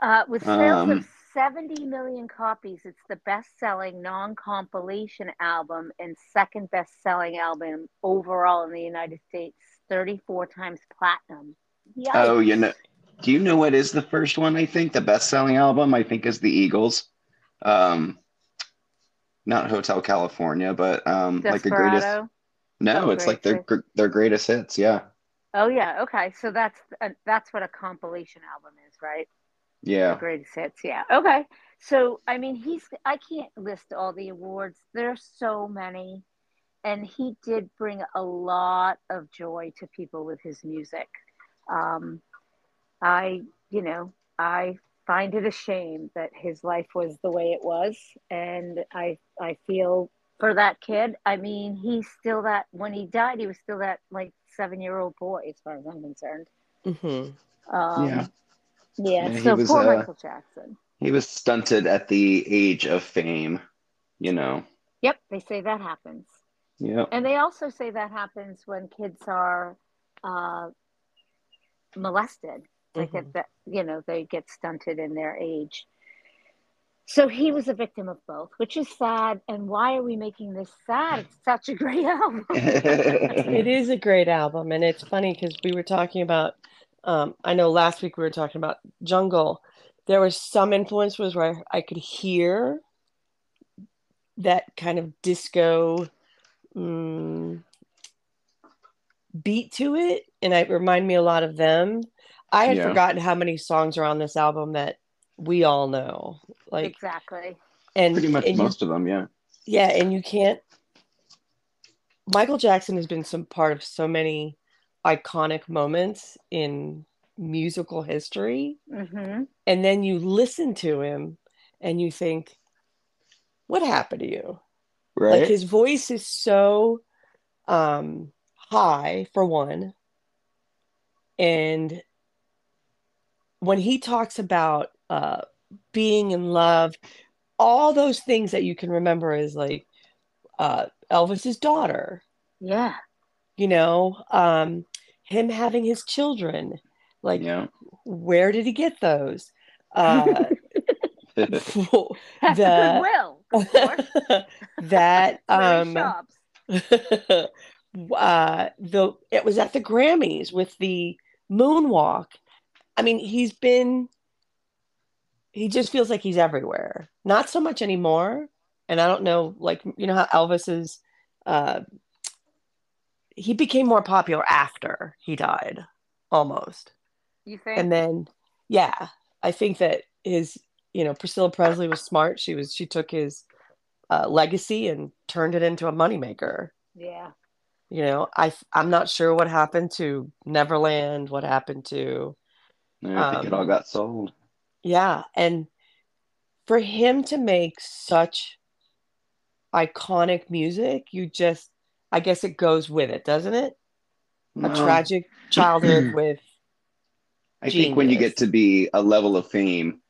Uh, with sales Um, of 70 million copies, it's the best selling non compilation album and second best selling album overall in the United States, 34 times platinum. Yikes. Oh, you know, do you know what is the first one? I think the best-selling album. I think is the Eagles. Um, not Hotel California, but um, like the greatest. No, Oh, it's like their their greatest hits. Yeah, Oh, yeah. Okay. So that's uh, that's what a compilation album is, right? Yeah. Greatest hits. Yeah. Okay. So, I mean, he's, I can't list all the awards. There's so many. And he did bring a lot of joy to people with his music. Um, I, you know, I find it a shame that his life was the way it was. And I, I feel for that kid. I mean, he's still that, when he died, he was still that like seven year old boy, as far as I'm concerned. hmm Um, Yeah. Yeah. Yeah, he so was, poor uh, Michael Jackson. He was stunted at the age of fame. You know. Yep, they say that happens. Yep. And they also say that happens when kids are uh, molested. They Mhm. get that, you know, they get stunted in their age. So he was a victim of both, which is sad. And why are we making this sad? It's such a great album. It is a great album, and it's funny because we were talking about. Um, I know last week we were talking about Jungle. There was some influences where I could hear that kind of disco mm, beat to it, and it reminded me a lot of them. I had Yeah. forgotten how many songs are on this album that we all know, like exactly. and Pretty much and you most of them. Yeah. yeah, and you can't. Michael Jackson has been some part of so many iconic moments in musical history. hmm And then you listen to him and you think, what happened to you? Right. Like his voice is so um, high, for one. And when he talks about uh, being in love, all those things that you can remember is like uh, Elvis's daughter, Yeah. You know, um, him having his children. Like, yeah. where did he get those? Uh, the the Goodwill, of course. that um uh the it was at the Grammys with the moonwalk. I mean, he's been he just feels like he's everywhere. Not so much anymore. And I don't know, like you know how Elvis is uh he became more popular after he died, almost. You think? And then yeah, I think that his you know, Priscilla Presley was smart. She was she took his uh, legacy and turned it into a moneymaker. yeah. You know, I I'm not sure what happened to Neverland, what happened to I think it Um, all got sold. yeah, and for him to make such iconic music, you just I guess it goes with it, doesn't it? A Well, tragic childhood with I think when you get to be a level of fame,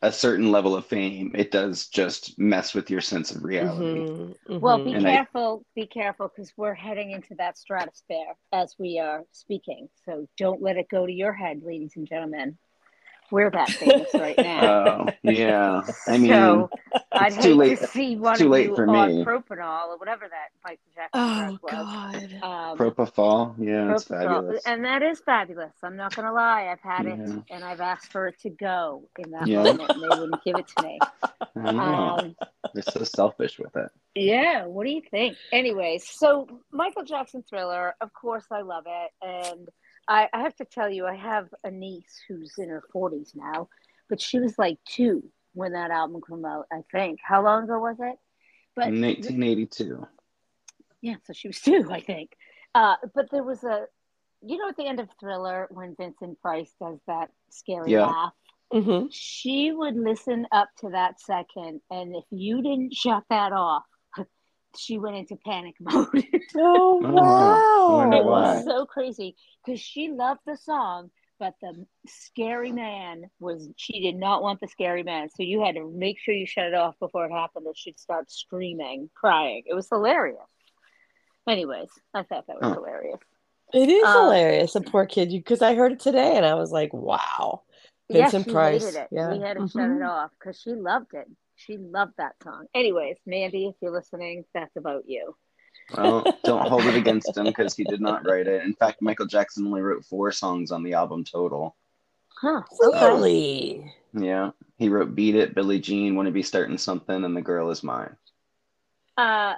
a certain level of fame, it does just mess with your sense of reality. Mhm, Well, mhm. be And I- careful, be careful, because we're heading into that stratosphere as we are speaking. So don't let it go to your head, ladies and gentlemen. We're that famous right now. Oh, yeah. I mean, so I'd it's hate too late- to see one too of late you for on me. propanol or whatever that Michael Jackson oh drug was. God. Um, propofol, yeah, it's fabulous. And that is fabulous. I'm not going to lie. I've had it and I've asked for it to go in that Yeah. moment and they wouldn't give it to me. I know. Um, They're so selfish with it. Yeah, what do you think? Anyways, so Michael Jackson Thriller, of course, I love it. And I, I have to tell you, I have a niece who's in her 40s now, but she was like two when that album came out, I think. How long ago was it? But In 1982. yeah, so she was two, I think. Uh, but there was a, you know, at the end of Thriller, when Vincent Price does that scary Yeah. laugh, hmm she would listen up to that second. And if you didn't shut that off, she went into panic mode. Oh I wonder it was so crazy because she loved the song, but the scary man was she did not want the scary man. So you had to make sure you shut it off before it happened or she'd start screaming, crying. It was hilarious. Anyways, I thought that was Huh. hilarious. It is Um, hilarious, the poor kid. You because I heard it today and I was like, wow. Yeah, Vincent she Price, hated it. yeah. We had to shut Mhm. it off because she loved it. She loved that song. Anyways, Mandy, if you're listening, that's about you. Well, don't hold it against him because he did not write it. In fact, Michael Jackson only wrote four songs on the album total. Huh. Okay. Really? Yeah, he wrote "Beat It," "Billie Jean," "Want to Be Starting Something," and "The Girl Is Mine." Uh,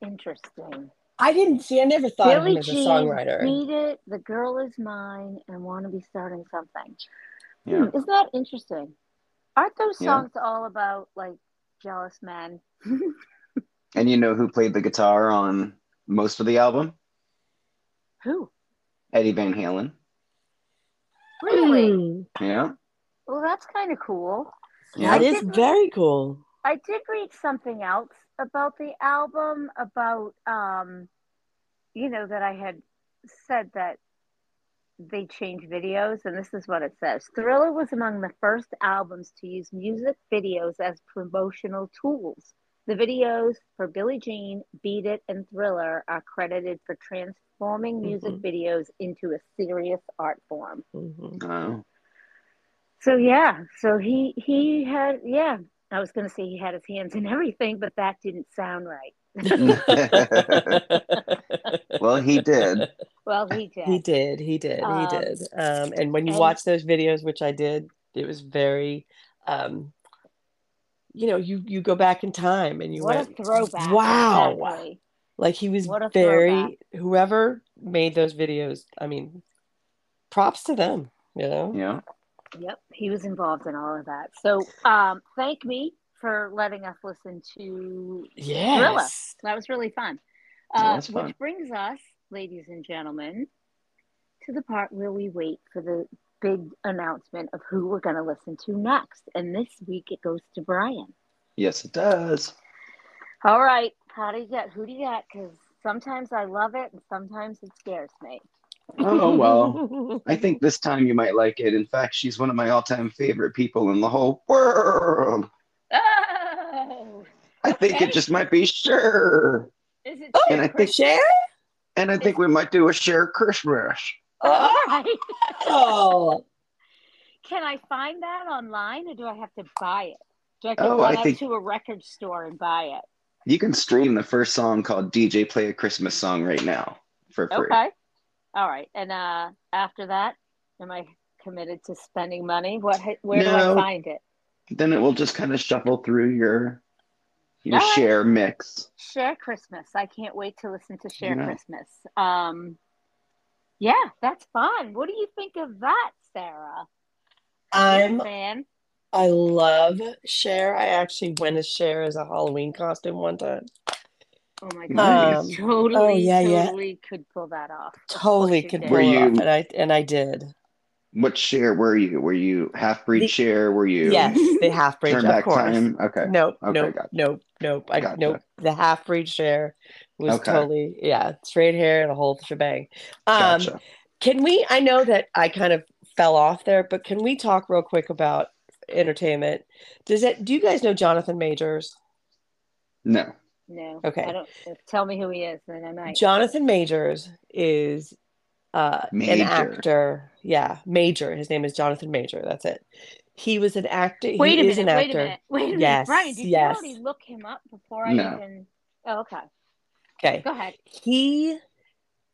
interesting. I didn't see. I never thought Billie of him as a Jean, songwriter. Beat It, The Girl Is Mine, and Want to Be Starting Something. Yeah, Hmm, isn't that interesting? Aren't those Yeah. songs all about like jealous men? and you know who played the guitar on most of the album? Who? Eddie Van Halen. Really? Hmm, Yeah, Well, that's kind of cool. yeah. That is didn't- very cool. I did read something else about the album about um you know that I had said that they change videos and this is what it says. Thriller was among the first albums to use music videos as promotional tools. The videos for Billie Jean, Beat It, and Thriller are credited for transforming music Mhm. videos into a serious art form. Mhm. Oh. So yeah, so he he had yeah. I was going to say he had his hands in everything, but that didn't sound right. well, he did. Well, he did. He did. He did. Um, he did. Um, and when you and- watch those videos, which I did, it was very, um, you know, you you go back in time and you what went, a throwback! wow, exactly. like he was What a very whoever made those videos. I mean, props to them. You know. Yeah. Yep, he was involved in all of that. So, um, thank me for letting us listen to Yes. that was really fun. That Uh, was fun. Which brings us, ladies and gentlemen, to the part where we wait for the big announcement of who we're going to listen to next. And this week it goes to Brian. Yes, it does. All right, how do you get? Who do you get? Because sometimes I love it and sometimes it scares me. Oh well. I think this time you might like it. In fact, she's one of my all-time favorite people in the whole world. Oh, I think Okay. it just might be sure. is it? Oh, And I think- Cher. And I think we might do a Cher Christmas. All right. Oh. Can I find that online or do I have to buy it? Do I have to Oh, run I out think- to a record store and buy it? You can stream the first song called DJ Play a Christmas Song right now for free. Okay. All right. And uh, after that, am I committed to spending money? What? Where do I find it? Then it will just kind of shuffle through your your All right. Cher mix. Cher Christmas. I can't wait to listen to Cher Yeah. Christmas. Um, yeah, that's fun. What do you think of that, Sarah? You're a I'm fan. I love Cher. I actually went as Cher as a Halloween costume one time. Oh my god, Um, totally, oh, yeah, yeah. totally could pull that off. Totally could you pull Were it you- off, and I and I did. What Cher were you? Were you half breed Cher? Were you Yes, the half breed, turn back course. time? Okay. Nope, Okay, nope, gotcha. nope, nope. I Gotcha. nope. The half breed Cher was Okay. totally yeah, straight hair and a whole shebang. Um, Gotcha. Can we? I know that I kind of fell off there, but can we talk real quick about entertainment? Does it? Do you guys know Jonathan Majors? No. No. Okay. I don't. Tell me who he is, then I might. Jonathan Majors is uh, an actor. Yeah, Major. His name is Jonathan Major. That's it. He was an actor. Wait he a is minute. an Wait a actor. minute. Wait a minute. Yes, Brian, did yes. you already look him up before I No. even? Oh, okay. Okay. Go ahead. He,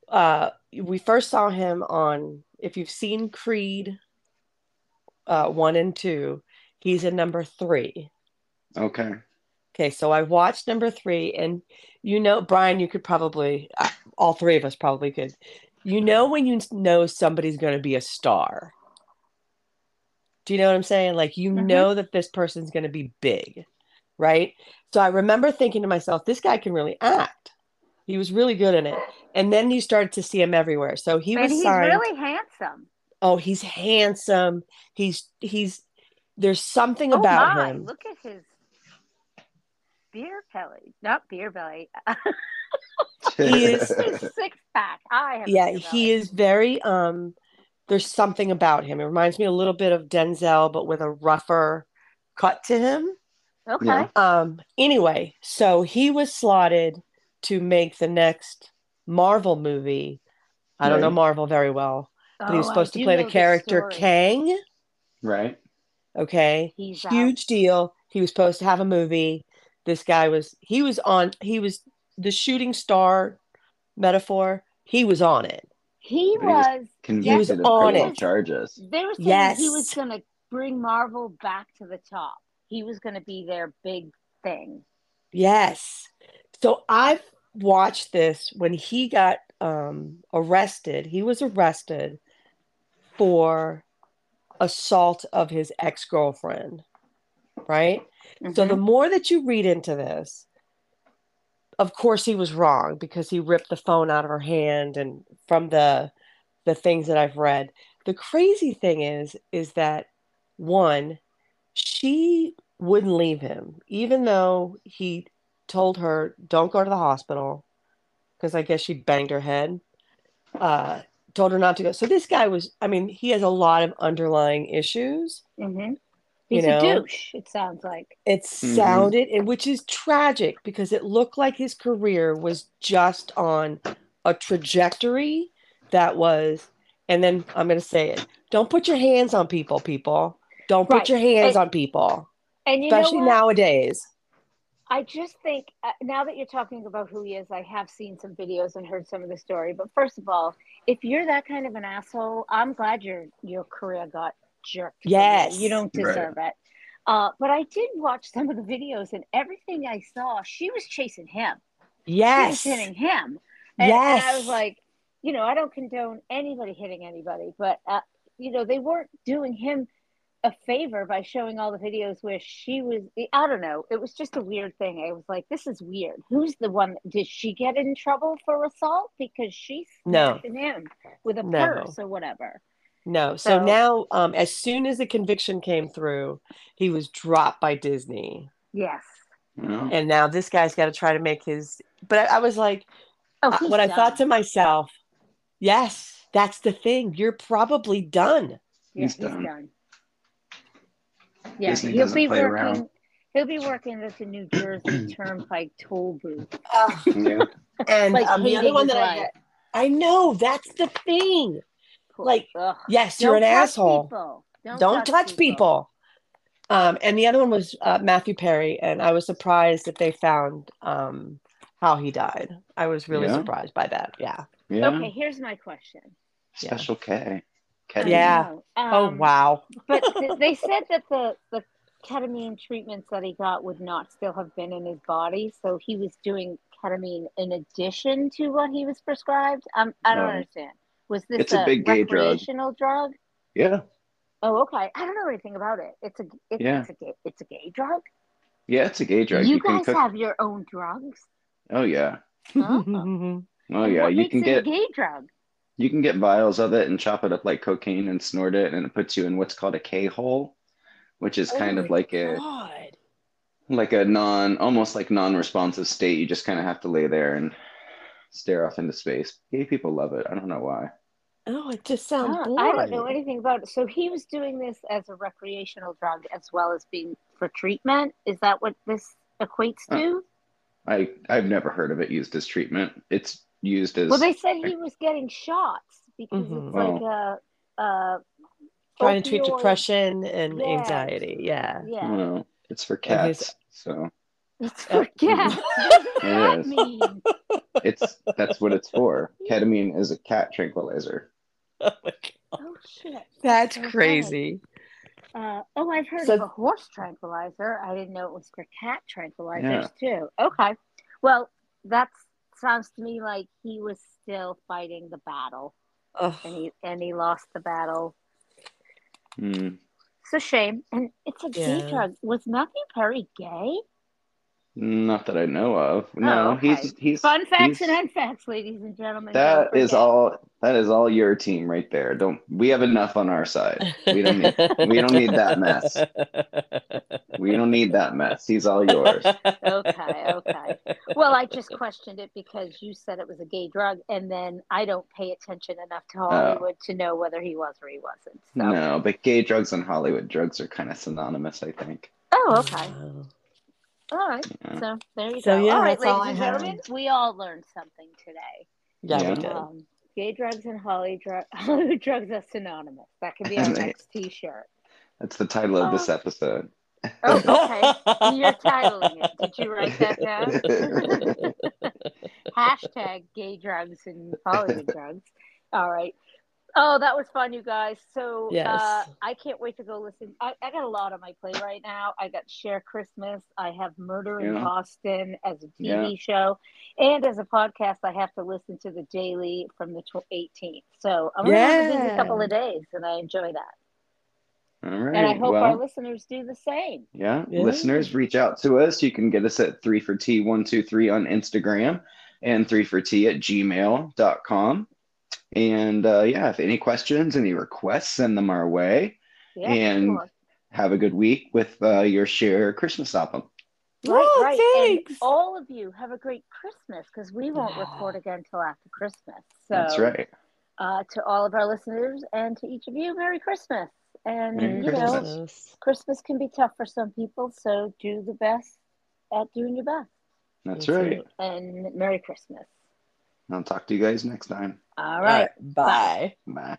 uh, we first saw him on. If you've seen Creed, uh, one and two, he's in number three. Okay. Okay, so I watched number three, and you know, Brian, you could probably, uh, all three of us probably could. You know, when you know somebody's going to be a star. Do you know what I'm saying? Like, you Mhm. know that this person's going to be big, right? So I remember thinking to myself, this guy can really act. He was really good in it. And then you started to see him everywhere. So he and was he's signed. really handsome. Oh, he's handsome. He's, he's, there's something Oh about my! him. Look at his beer belly. Not beer belly. He is- his six pack. I have. yeah he is very um there's something about him. It reminds me a little bit of Denzel, but with a rougher cut to him. Okay. Yeah. Um, anyway, so he was slotted to make the next Marvel movie. I don't know Marvel very well, but he was Oh, I supposed to play the character story. Kang. Right. Okay. He's out. Huge deal. He was supposed to have a movie. This guy was, he was on, he was the shooting star metaphor. He was on it. He But he was- was. Convicted of on criminal it. charges. They were saying he was going to bring Marvel back to the top. He was going to be their big thing. Yes. So I've watched this when he got um, arrested. He was arrested for assault of his ex girlfriend, right? So the Mhm. more that you read into this, of course he was wrong because he ripped the phone out of her hand and from the the things that I've read. The crazy thing is is that one she wouldn't leave him even though he told her don't go to the hospital because I guess she banged her head. Uh told her not to go. So this guy was I mean he has a lot of underlying issues. Mhm. You He's know? a douche. It sounds like. It Mhm. sounded, and which is tragic because it looked like his career was just on a trajectory that was, and then I'm going to say it don't put your hands on people, people. Don't put your hands And- on people, And you especially know nowadays. I just think uh, now that you're talking about who he is, I have seen some videos and heard some of the story. But first of all, if you're that kind of an asshole, I'm glad your your career got jerked. from you. Yes. you don't Right. deserve it. Uh, but I did watch some of the videos, and everything I saw, she was chasing him. Yes. She was hitting him. And, and I was like, you know, I don't condone anybody hitting anybody, but uh, you know, they weren't doing him a favor by showing all the videos where she was. I don't know. It was just a weird thing. I was like, this is weird. Who's the one? Did she get in trouble for assault because she's No. him with a No. purse or whatever? No. So So- now, um, as soon as the conviction came through, he was dropped by Disney. Yes. You know? And now this guy's got to try to make his. But I, I was like, Oh, I- he's what I thought to myself, yes, that's the thing. You're probably done. Yeah, He's he's done. done. Yeah, Disney he'll be working. around. He'll be working at the New Jersey Turnpike toll booth. Yeah. and Like um, the other one his that I. I know that's the thing. Like, Ugh. Yes, you're Don't an touch asshole. people. Don't, touch, people. Um, and the other one was uh, Matthew Perry, and I was surprised that they found um, how he died. I was really Yeah? surprised by that. Yeah. Yeah. Okay, here's my question. Special K. I Ketamine. Yeah. know, oh um, wow. but th- they said that the the ketamine treatments that he got would not still have been in his body, so he was doing ketamine in addition to what he was prescribed. Um, I don't No. understand. Was this It's a big gay drug. recreational drug? Yeah. Oh, okay. I don't know anything about it. It's a it's, Yeah. it's a gay it's a gay drug. Yeah, it's a gay drug. you, can guys cook. have your own drugs. Oh yeah. Huh? Oh yeah. what You makes can it get a gay drug. you can get vials of it and chop it up like cocaine and snort it, and it puts you in what's called a K hole, which is kind Oh of my like a like a non almost like non-responsive state. You just kind of have to lay there and stare off into space. Gay people love it. I don't know why. Oh, it just sounds Huh, boring. I don't know anything about it. So he was doing this as a recreational drug as well as being for treatment. Is that what this equates to? I I've never heard of it used as treatment. It's used as well, they said he was getting shots because Mhm. it's like a, a Trying to treat depression and Yeah. anxiety. Yeah. Yeah, well, it's for And his- cats. So it's Oh. for cats. What does that is. mean? it's that's what it's for. Ketamine is a cat tranquilizer. Oh. Oh shit! That's Okay. crazy. Uh, oh, I've heard So- of a horse tranquilizer. I didn't know it was for cat tranquilizers too. Okay, well, that sounds to me like he was still fighting the battle, and he and he lost the battle. Hmm. It's a shame, and it's a gay drug. Was Matthew Perry gay? Not that I know of. No, Oh, okay. he's he's Fun facts he's- and unfacts, ladies and gentlemen. That Don't is forget. all. That is all your team right there. Don't we have enough on our side? We don't need. we don't need that mess. We don't need that mess. He's all yours. Okay, okay. Well, I just questioned it because you said it was a gay drug, and then I don't pay attention enough to oh. Hollywood to know whether he was or he wasn't. So. No, but gay drugs and Hollywood drugs are kind of synonymous, I think. Oh, okay. Oh. Wow. All right. So there you So, go. yeah, all right, that's all ladies I and have. gentlemen, we all learned something today. Yeah, Yeah. we did. Um, gay drugs and Holly dr- Hollywood drugs are synonymous. That could be our Right. next T-shirt. That's the title of this Oh. episode. Oh, okay. You're titling it. Did you write that down? Hashtag gay drugs and Hollywood drugs. All right. Oh, that was fun, you guys. So Yes. uh, I can't wait to go listen. I, I got a lot on my plate right now. I got Cher Christmas. I have Murder in Yeah. Boston as a TV Yeah. show. And as a podcast, I have to listen to the daily from the tw- 18th. So I'm going to have a busy couple of days, and I enjoy that. All right. And I hope well, our listeners do the same. yeah, Yeah. listeners, reach out to us. You can get us at 3 for T123 on Instagram and 3 for T at gmail.com. And uh, yeah, if any questions, any requests, send them our way. Yeah, And- sure. Have a good week with uh, your Cher Christmas album. Right, Oh, right. thanks. And all of you have a great Christmas because we won't Yeah. record again until after Christmas. So That's right. uh, to all of our listeners and to each of you, Merry Christmas. And Merry you know, Christmas. Christmas can be tough for some people, so do the best at doing your best. That's That's right. right. And Merry Christmas. I'll talk to you guys next time. All All right. right. Bye. Bye.